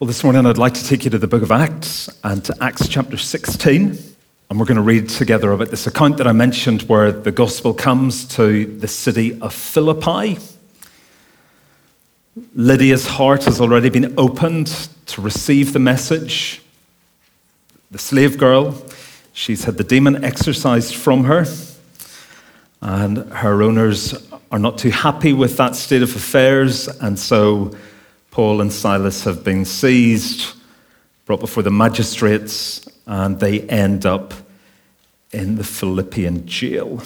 Well, this morning I'd like to take you to the book of Acts and to Acts chapter 16. And we're going to read together about this account that I mentioned where the gospel comes to the city of Philippi. Lydia's heart has already been opened to receive the message. The slave girl, she's had the demon exorcised from her, and her owners are not too happy with that state of affairs, and so Paul and Silas have been seized, brought before the magistrates, and they end up in the Philippian jail.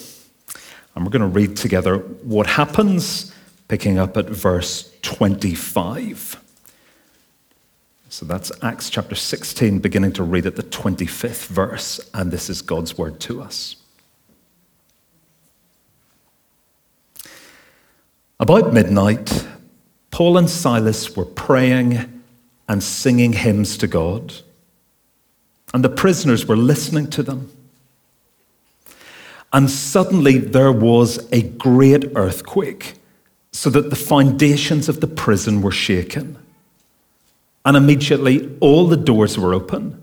And we're going to read together what happens, picking up at verse 25. So that's Acts chapter 16, beginning to read at the 25th verse, and this is God's word to us. About midnight, Paul and Silas were praying and singing hymns to God, and the prisoners were listening to them. And suddenly there was a great earthquake, so that the foundations of the prison were shaken. And immediately all the doors were open,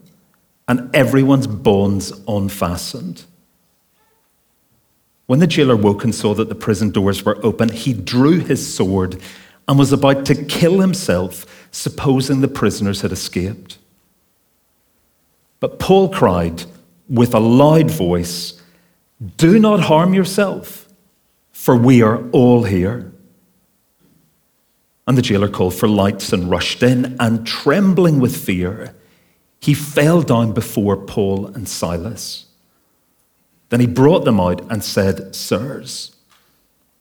and everyone's bonds unfastened. When the jailer woke and saw that the prison doors were open, he drew his sword and was about to kill himself, supposing the prisoners had escaped. But Paul cried with a loud voice, Do not harm yourself, for we are all here. And the jailer called for lights and rushed in, and trembling with fear, he fell down before Paul and Silas. Then he brought them out and said, Sirs,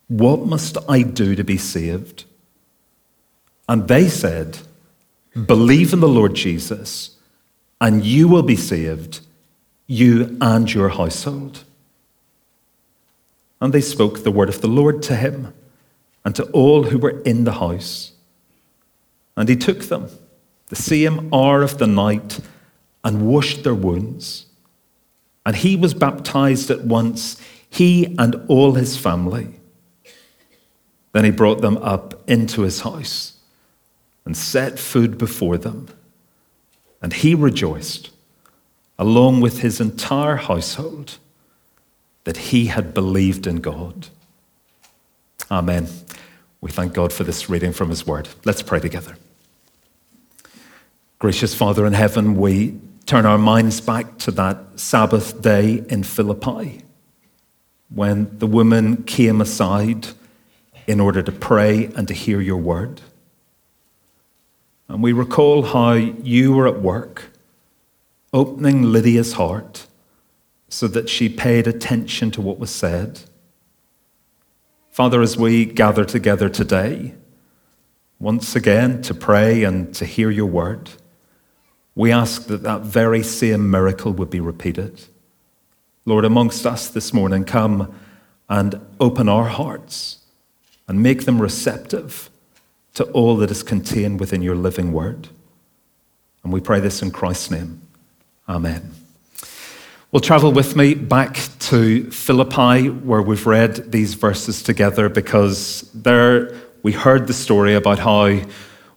what must I do to be saved? And they said, Believe in the Lord Jesus, and you will be saved, you and your household. And they spoke the word of the Lord to him and to all who were in the house. And he took them the same hour of the night and washed their wounds. And he was baptized at once, he and all his family. Then he brought them up into his house and set food before them. And he rejoiced, along with his entire household, that he had believed in God. Amen. We thank God for this reading from his word. Let's pray together. Gracious Father in heaven, we turn our minds back to that Sabbath day in Philippi when the woman came aside in order to pray and to hear your word. And we recall how you were at work, opening Lydia's heart so that she paid attention to what was said. Father, as we gather together today, once again to pray and to hear your word, we ask that that very same miracle would be repeated. Lord, amongst us this morning, come and open our hearts and make them receptive to all that is contained within your living word. And we pray this in Christ's name. Amen. Well, travel with me back to Philippi, where we've read these verses together, because there we heard the story about how,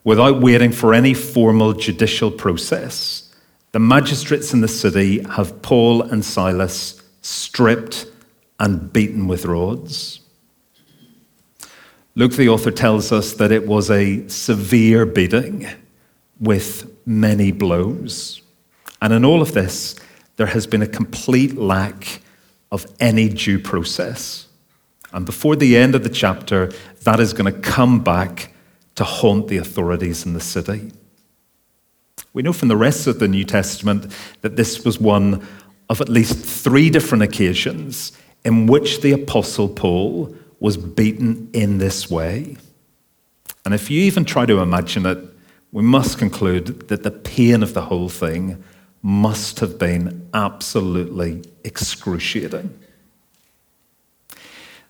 without waiting for any formal judicial process, the magistrates in the city have Paul and Silas stripped and beaten with rods. Luke, the author, tells us that it was a severe beating with many blows. And in all of this, there has been a complete lack of any due process. And before the end of the chapter, that is going to come back to haunt the authorities in the city. We know from the rest of the New Testament that this was one of at least three different occasions in which the Apostle Paul was beaten in this way. And if you even try to imagine it, we must conclude that the pain of the whole thing must have been absolutely excruciating.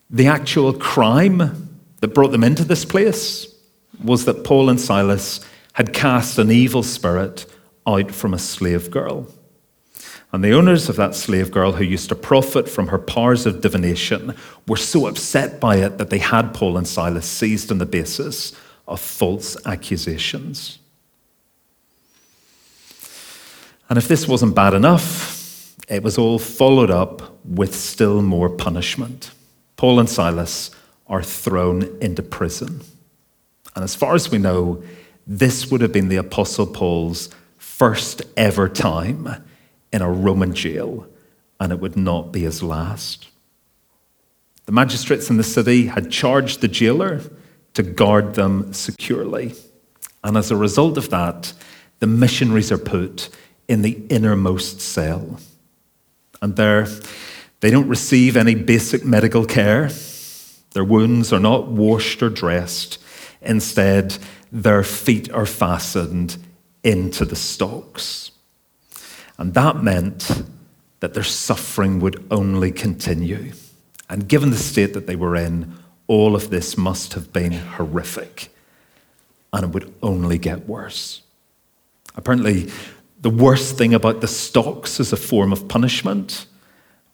The actual crime that brought them into this place was that Paul and Silas had cast an evil spirit out from a slave girl. And the owners of that slave girl who used to profit from her powers of divination were so upset by it that they had Paul and Silas seized on the basis of false accusations. And if this wasn't bad enough, it was all followed up with still more punishment. Paul and Silas are thrown into prison. And as far as we know, this would have been the Apostle Paul's first ever time in a Roman jail, and it would not be his last. The magistrates in the city had charged the jailer to guard them securely. And as a result of that, the missionaries are put in the innermost cell. And there, they don't receive any basic medical care. Their wounds are not washed or dressed. Instead, their feet are fastened into the stocks. And that meant that their suffering would only continue. And given the state that they were in, all of this must have been horrific. And it would only get worse. Apparently, the worst thing about the stocks as a form of punishment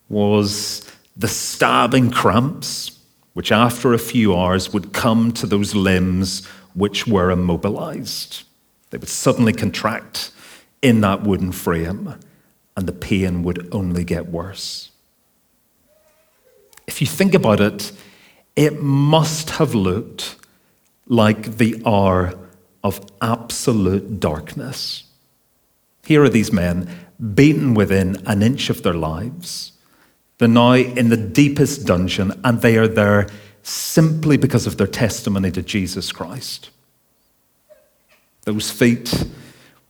was the stabbing cramps, which after a few hours would come to those limbs which were immobilized. They would suddenly contract in that wooden frame, and the pain would only get worse. If you think about it, it must have looked like the hour of absolute darkness. Here are these men, beaten within an inch of their lives. They're now in the deepest dungeon, and they are there simply because of their testimony to Jesus Christ. Those feet,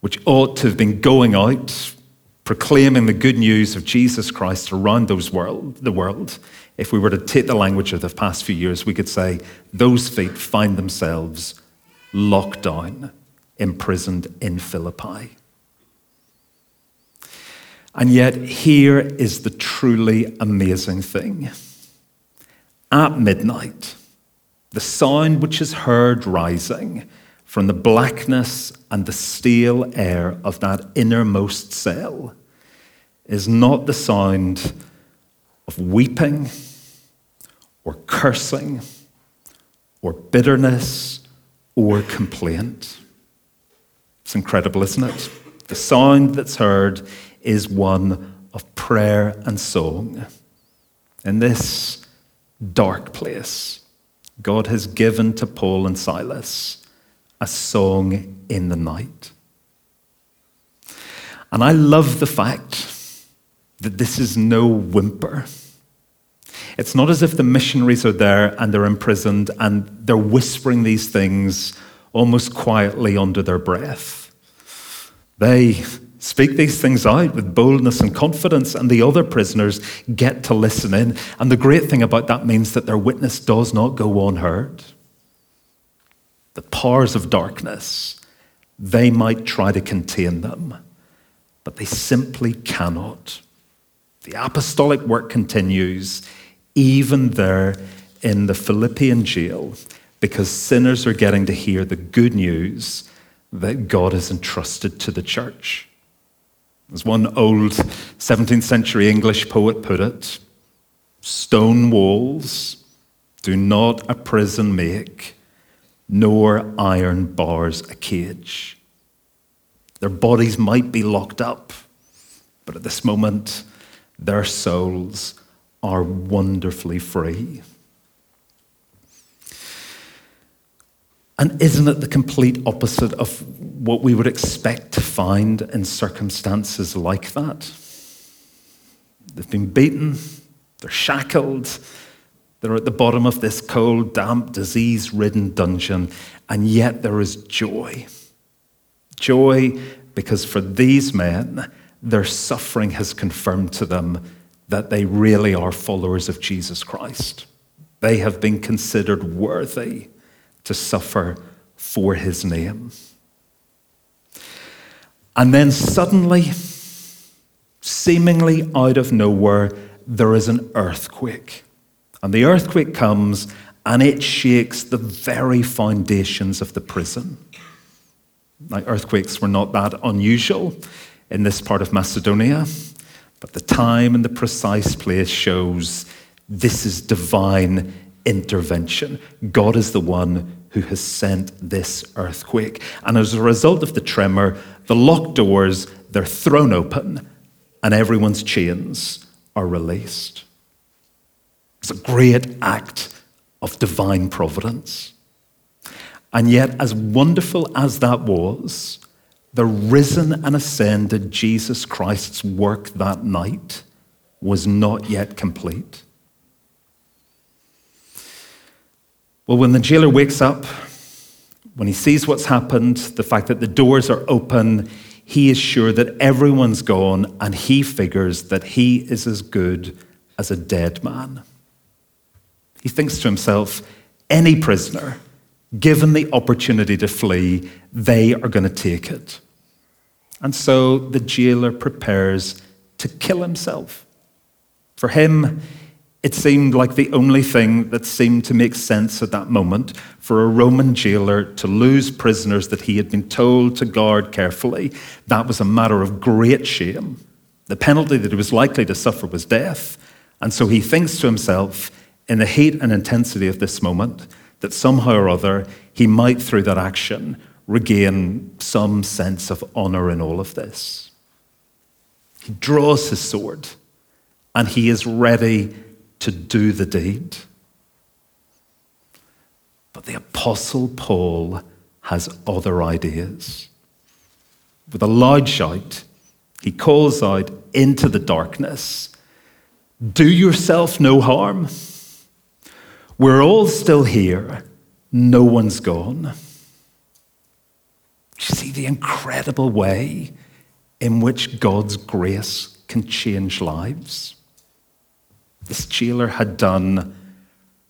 which ought to have been going out, proclaiming the good news of Jesus Christ around those world, the world, if we were to take the language of the past few years, we could say those feet find themselves locked down, imprisoned in Philippi. And yet, here is the truly amazing thing. At midnight, the sound which is heard rising from the blackness and the stale air of that innermost cell is not the sound of weeping or cursing or bitterness or complaint. It's incredible, isn't it? The sound that's heard is one of prayer and song. In this dark place, God has given to Paul and Silas a song in the night. And I love the fact that this is no whimper. It's not as if the missionaries are there and they're imprisoned and they're whispering these things almost quietly under their breath. They speak these things out with boldness and confidence, and the other prisoners get to listen in. And the great thing about that means that their witness does not go unheard the powers of darkness, they might try to contain them, but they simply cannot. The apostolic work continues even there in the Philippian jail because sinners are getting to hear the good news that God has entrusted to the church. As one old 17th century English poet put it, stone walls do not a prison make, nor iron bars a cage. Their bodies might be locked up, but at this moment, their souls are wonderfully free. And isn't it the complete opposite of what we would expect to find in circumstances like that? They've been beaten, they're shackled, they're at the bottom of this cold, damp, disease ridden dungeon, and yet there is joy. Joy because for these men, their suffering has confirmed to them that they really are followers of Jesus Christ. They have been considered worthy to suffer for his name. And then suddenly, seemingly out of nowhere, there is an earthquake. And the earthquake comes and it shakes the very foundations of the prison. Now, earthquakes were not that unusual in this part of Macedonia, but the time and the precise place shows this is divine intervention. God is the one who has sent this earthquake. And as a result of the tremor, the locked doors, they're thrown open and everyone's chains are released. It's a great act of divine providence. And yet, as wonderful as that was, the risen and ascended Jesus Christ's work that night was not yet complete. Well, when the jailer wakes up, when he sees what's happened, the fact that the doors are open, he is sure that everyone's gone and he figures that he is as good as a dead man. He thinks to himself, any prisoner, given the opportunity to flee, they are going to take it. And so the jailer prepares to kill himself. For him, it seemed like the only thing that seemed to make sense at that moment for a Roman jailer to lose prisoners that he had been told to guard carefully. That was a matter of great shame. The penalty that he was likely to suffer was death. And so he thinks to himself, in the heat and intensity of this moment, that somehow or other he might, through that action, regain some sense of honor in all of this. He draws his sword and he is ready to do the deed. But the Apostle Paul has other ideas. With a loud shout, he calls out into the darkness Do yourself no harm. We're all still here, no one's gone. You see the incredible way in which God's grace can change lives. This jailer had done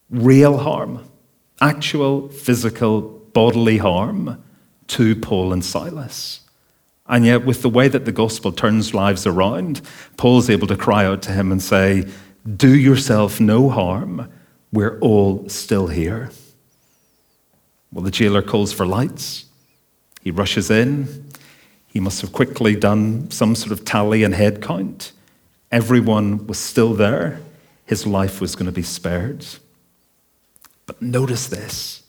real harm, actual physical bodily harm to Paul and Silas. And yet, with the way that the gospel turns lives around, Paul's able to cry out to him and say, Do yourself no harm. We're all still here. Well, the jailer calls for lights. He rushes in. He must have quickly done some sort of tally and head count. Everyone was still there his life was going to be spared. But notice this.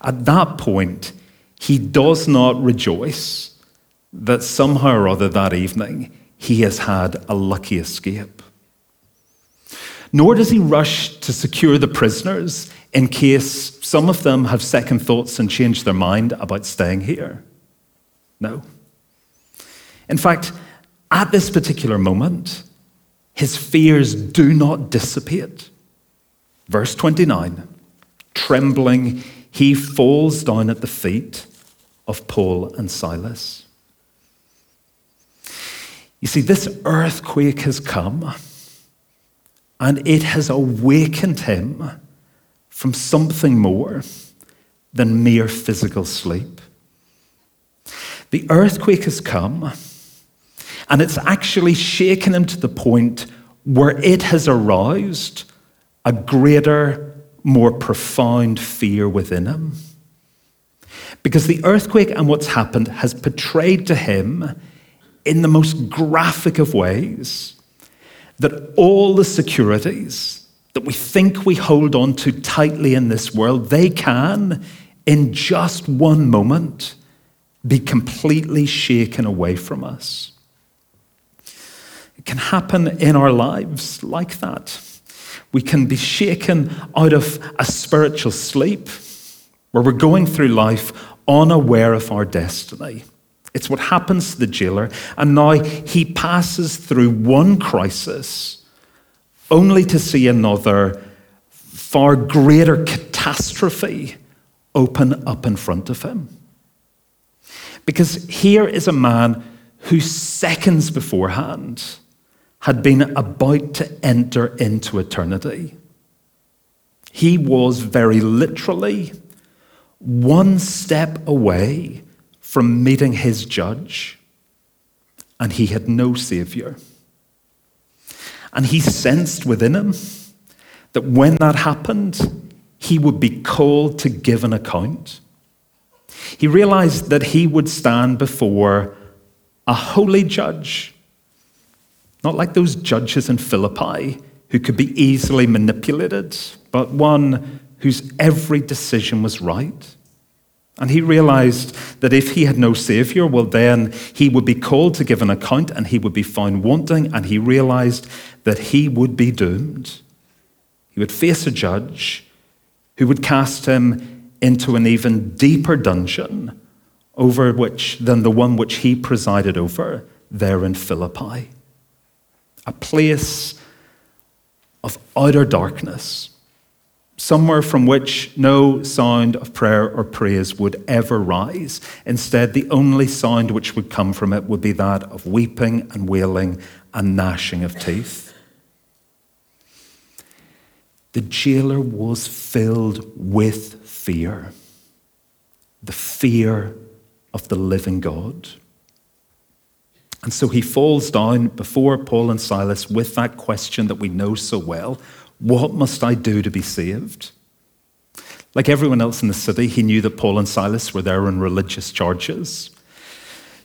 At that point, he does not rejoice that somehow or other that evening he has had a lucky escape. Nor does he rush to secure the prisoners in case some of them have second thoughts and change their mind about staying here. No. In fact, at this particular moment, his fears do not dissipate. Verse 29 Trembling, he falls down at the feet of Paul and Silas. You see, this earthquake has come and it has awakened him from something more than mere physical sleep. The earthquake has come and it's actually shaken him to the point where it has aroused a greater, more profound fear within him. Because the earthquake and what's happened has portrayed to him in the most graphic of ways that all the securities that we think we hold on to tightly in this world, they can, in just one moment, be completely shaken away from us. It can happen in our lives like that. We can be shaken out of a spiritual sleep where we're going through life unaware of our destiny. It's what happens to the jailer. And now he passes through one crisis only to see another far greater catastrophe open up in front of him. Because here is a man who seconds beforehand had been about to enter into eternity. He was very literally one step away from meeting his judge, and he had no savior. And he sensed within him that when that happened, he would be called to give an account. He realized that he would stand before a holy judge not like those judges in Philippi who could be easily manipulated, but one whose every decision was right. And he realized that if he had no Savior, well, then he would be called to give an account and he would be found wanting. And he realized that he would be doomed. He would face a judge who would cast him into an even deeper dungeon over which than the one which he presided over there in Philippi. A place of utter darkness somewhere from which no sound of prayer or praise would ever rise. Instead, the only sound which would come from it would be that of weeping and wailing and gnashing of teeth. The jailer was filled with fear the fear of the living God. And so he falls down before Paul and Silas with that question that we know so well what must I do to be saved? Like everyone else in the city, he knew that Paul and Silas were there on religious charges.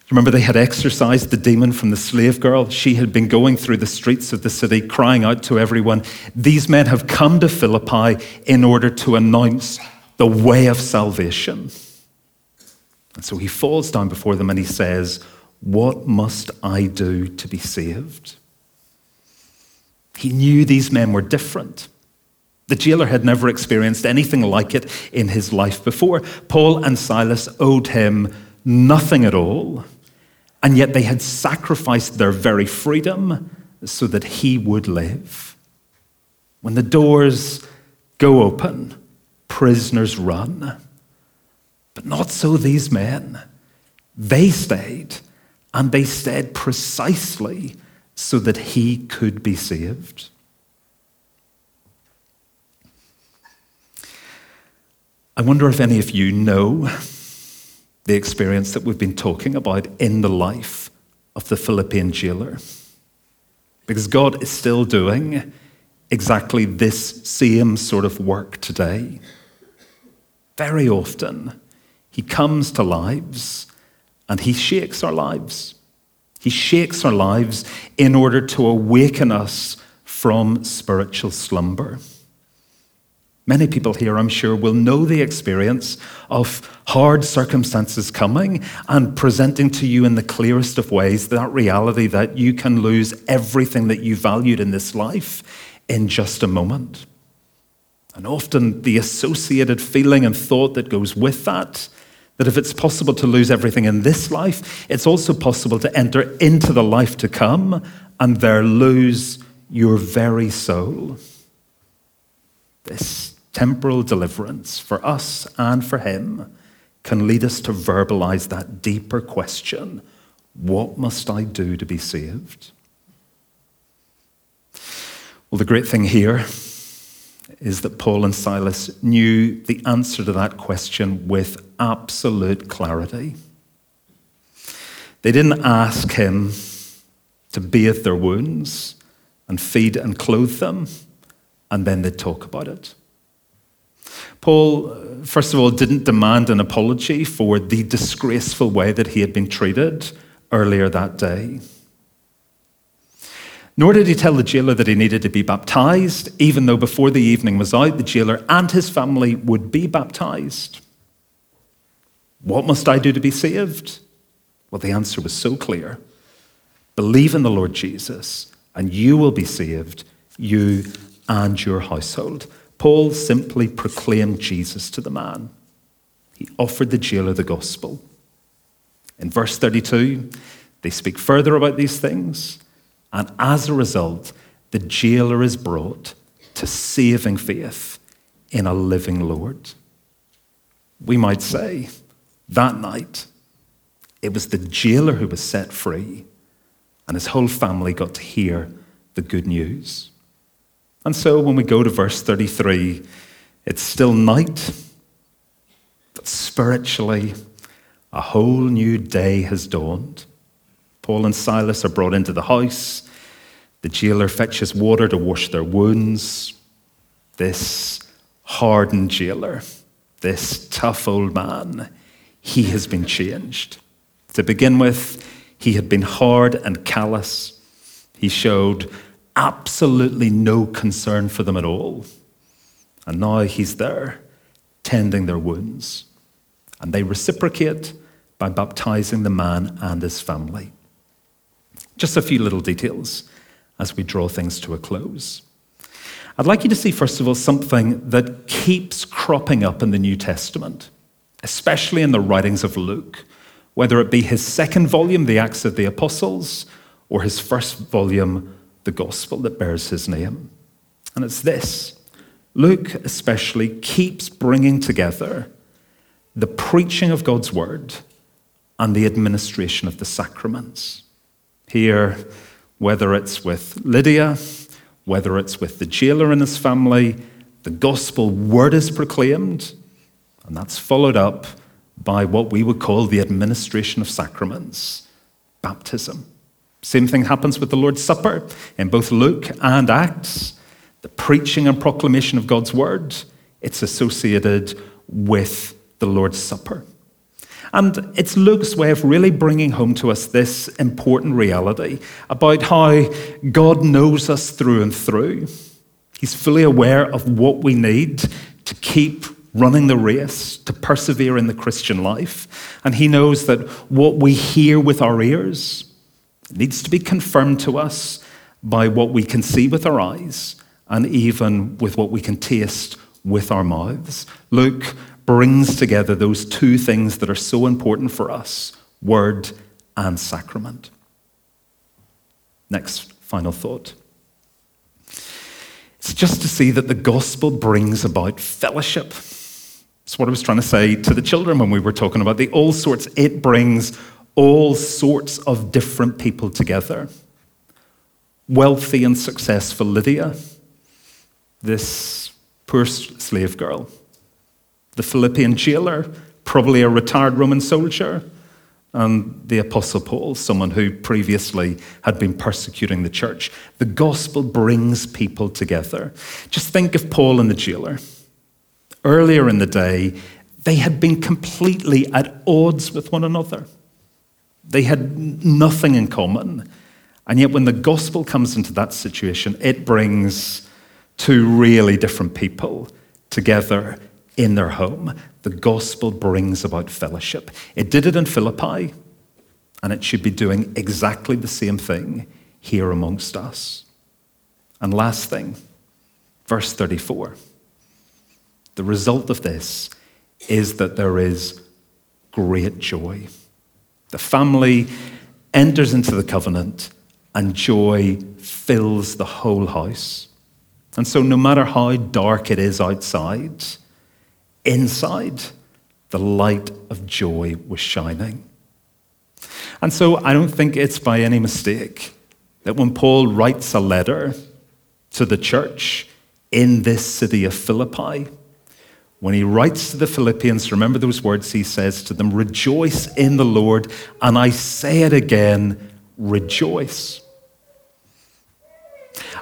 Remember, they had exorcised the demon from the slave girl. She had been going through the streets of the city crying out to everyone, These men have come to Philippi in order to announce the way of salvation. And so he falls down before them and he says, What must I do to be saved? He knew these men were different. The jailer had never experienced anything like it in his life before. Paul and Silas owed him nothing at all, and yet they had sacrificed their very freedom so that he would live. When the doors go open, prisoners run. But not so these men. They stayed, and they stayed precisely so that he could be saved. I wonder if any of you know the experience that we've been talking about in the life of the Philippian jailer. Because God is still doing exactly this same sort of work today. Very often, He comes to lives and He shakes our lives. He shakes our lives in order to awaken us from spiritual slumber. Many people here, I'm sure, will know the experience of hard circumstances coming and presenting to you in the clearest of ways that reality that you can lose everything that you valued in this life in just a moment. And often the associated feeling and thought that goes with that that if it's possible to lose everything in this life, it's also possible to enter into the life to come and there lose your very soul. This temporal deliverance for us and for him can lead us to verbalize that deeper question what must I do to be saved? Well, the great thing here is that Paul and Silas knew the answer to that question with absolute clarity. They didn't ask him to bathe their wounds and feed and clothe them, and then they'd talk about it. Paul, first of all, didn't demand an apology for the disgraceful way that he had been treated earlier that day. Nor did he tell the jailer that he needed to be baptized, even though before the evening was out, the jailer and his family would be baptized. What must I do to be saved? Well, the answer was so clear believe in the Lord Jesus, and you will be saved, you and your household. Paul simply proclaimed Jesus to the man. He offered the jailer the gospel. In verse 32, they speak further about these things. And as a result, the jailer is brought to saving faith in a living Lord. We might say that night it was the jailer who was set free, and his whole family got to hear the good news. And so when we go to verse 33, it's still night, but spiritually, a whole new day has dawned. Paul and Silas are brought into the house. The jailer fetches water to wash their wounds. This hardened jailer, this tough old man, he has been changed. To begin with, he had been hard and callous. He showed absolutely no concern for them at all. And now he's there, tending their wounds. And they reciprocate by baptizing the man and his family. Just a few little details as we draw things to a close. I'd like you to see, first of all, something that keeps cropping up in the New Testament, especially in the writings of Luke, whether it be his second volume, The Acts of the Apostles, or his first volume, The Gospel that bears his name. And it's this Luke, especially, keeps bringing together the preaching of God's word and the administration of the sacraments. Here, whether it's with Lydia, whether it's with the jailer and his family, the gospel word is proclaimed, and that's followed up by what we would call the administration of sacraments, baptism. Same thing happens with the Lord's Supper in both Luke and Acts. The preaching and proclamation of God's word, it's associated with the Lord's Supper. And it's Luke's way of really bringing home to us this important reality about how God knows us through and through. He's fully aware of what we need to keep running the race, to persevere in the Christian life. And He knows that what we hear with our ears needs to be confirmed to us by what we can see with our eyes and even with what we can taste with our mouths. Luke brings together those two things that are so important for us word and sacrament. Next, final thought. It's just to see that the gospel brings about fellowship. That's what I was trying to say to the children when we were talking about the all sorts. It brings all sorts of different people together. Wealthy and successful Lydia, this poor slave girl the Philippian jailer, probably a retired Roman soldier, and the Apostle Paul, someone who previously had been persecuting the church. The gospel brings people together. Just think of Paul and the jailer. Earlier in the day, they had been completely at odds with one another. They had nothing in common. And yet, when the gospel comes into that situation, it brings two really different people together in their home, the gospel brings about fellowship. It did it in Philippi, and it should be doing exactly the same thing here amongst us. And last thing, verse 34. The result of this is that there is great joy. The family enters into the covenant, and joy fills the whole house. And so, no matter how dark it is outside, inside, the light of joy was shining. And so I don't think it's by any mistake that when Paul writes a letter to the church in this city of Philippi, when he writes to the Philippians, remember those words he says to them Rejoice in the Lord, and I say it again, rejoice.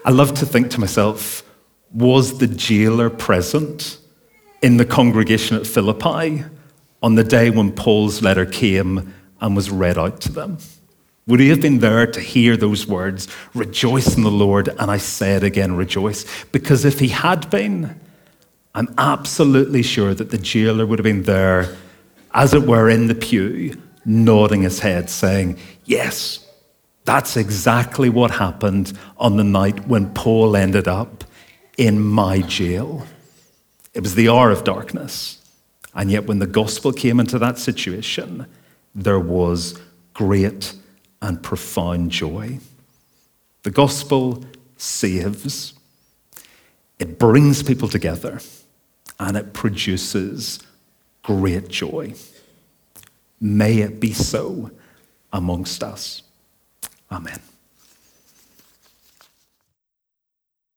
I love to think to myself, was the jailer present in the congregation at Philippi on the day when Paul's letter came and was read out to them? Would he have been there to hear those words, rejoice in the Lord? And I say it again, rejoice. Because if he had been, I'm absolutely sure that the jailer would have been there, as it were, in the pew, nodding his head, saying, Yes, that's exactly what happened on the night when Paul ended up in my jail. It was the hour of darkness. And yet, when the gospel came into that situation, there was great and profound joy. The gospel saves, it brings people together, and it produces great joy. May it be so amongst us. Amen.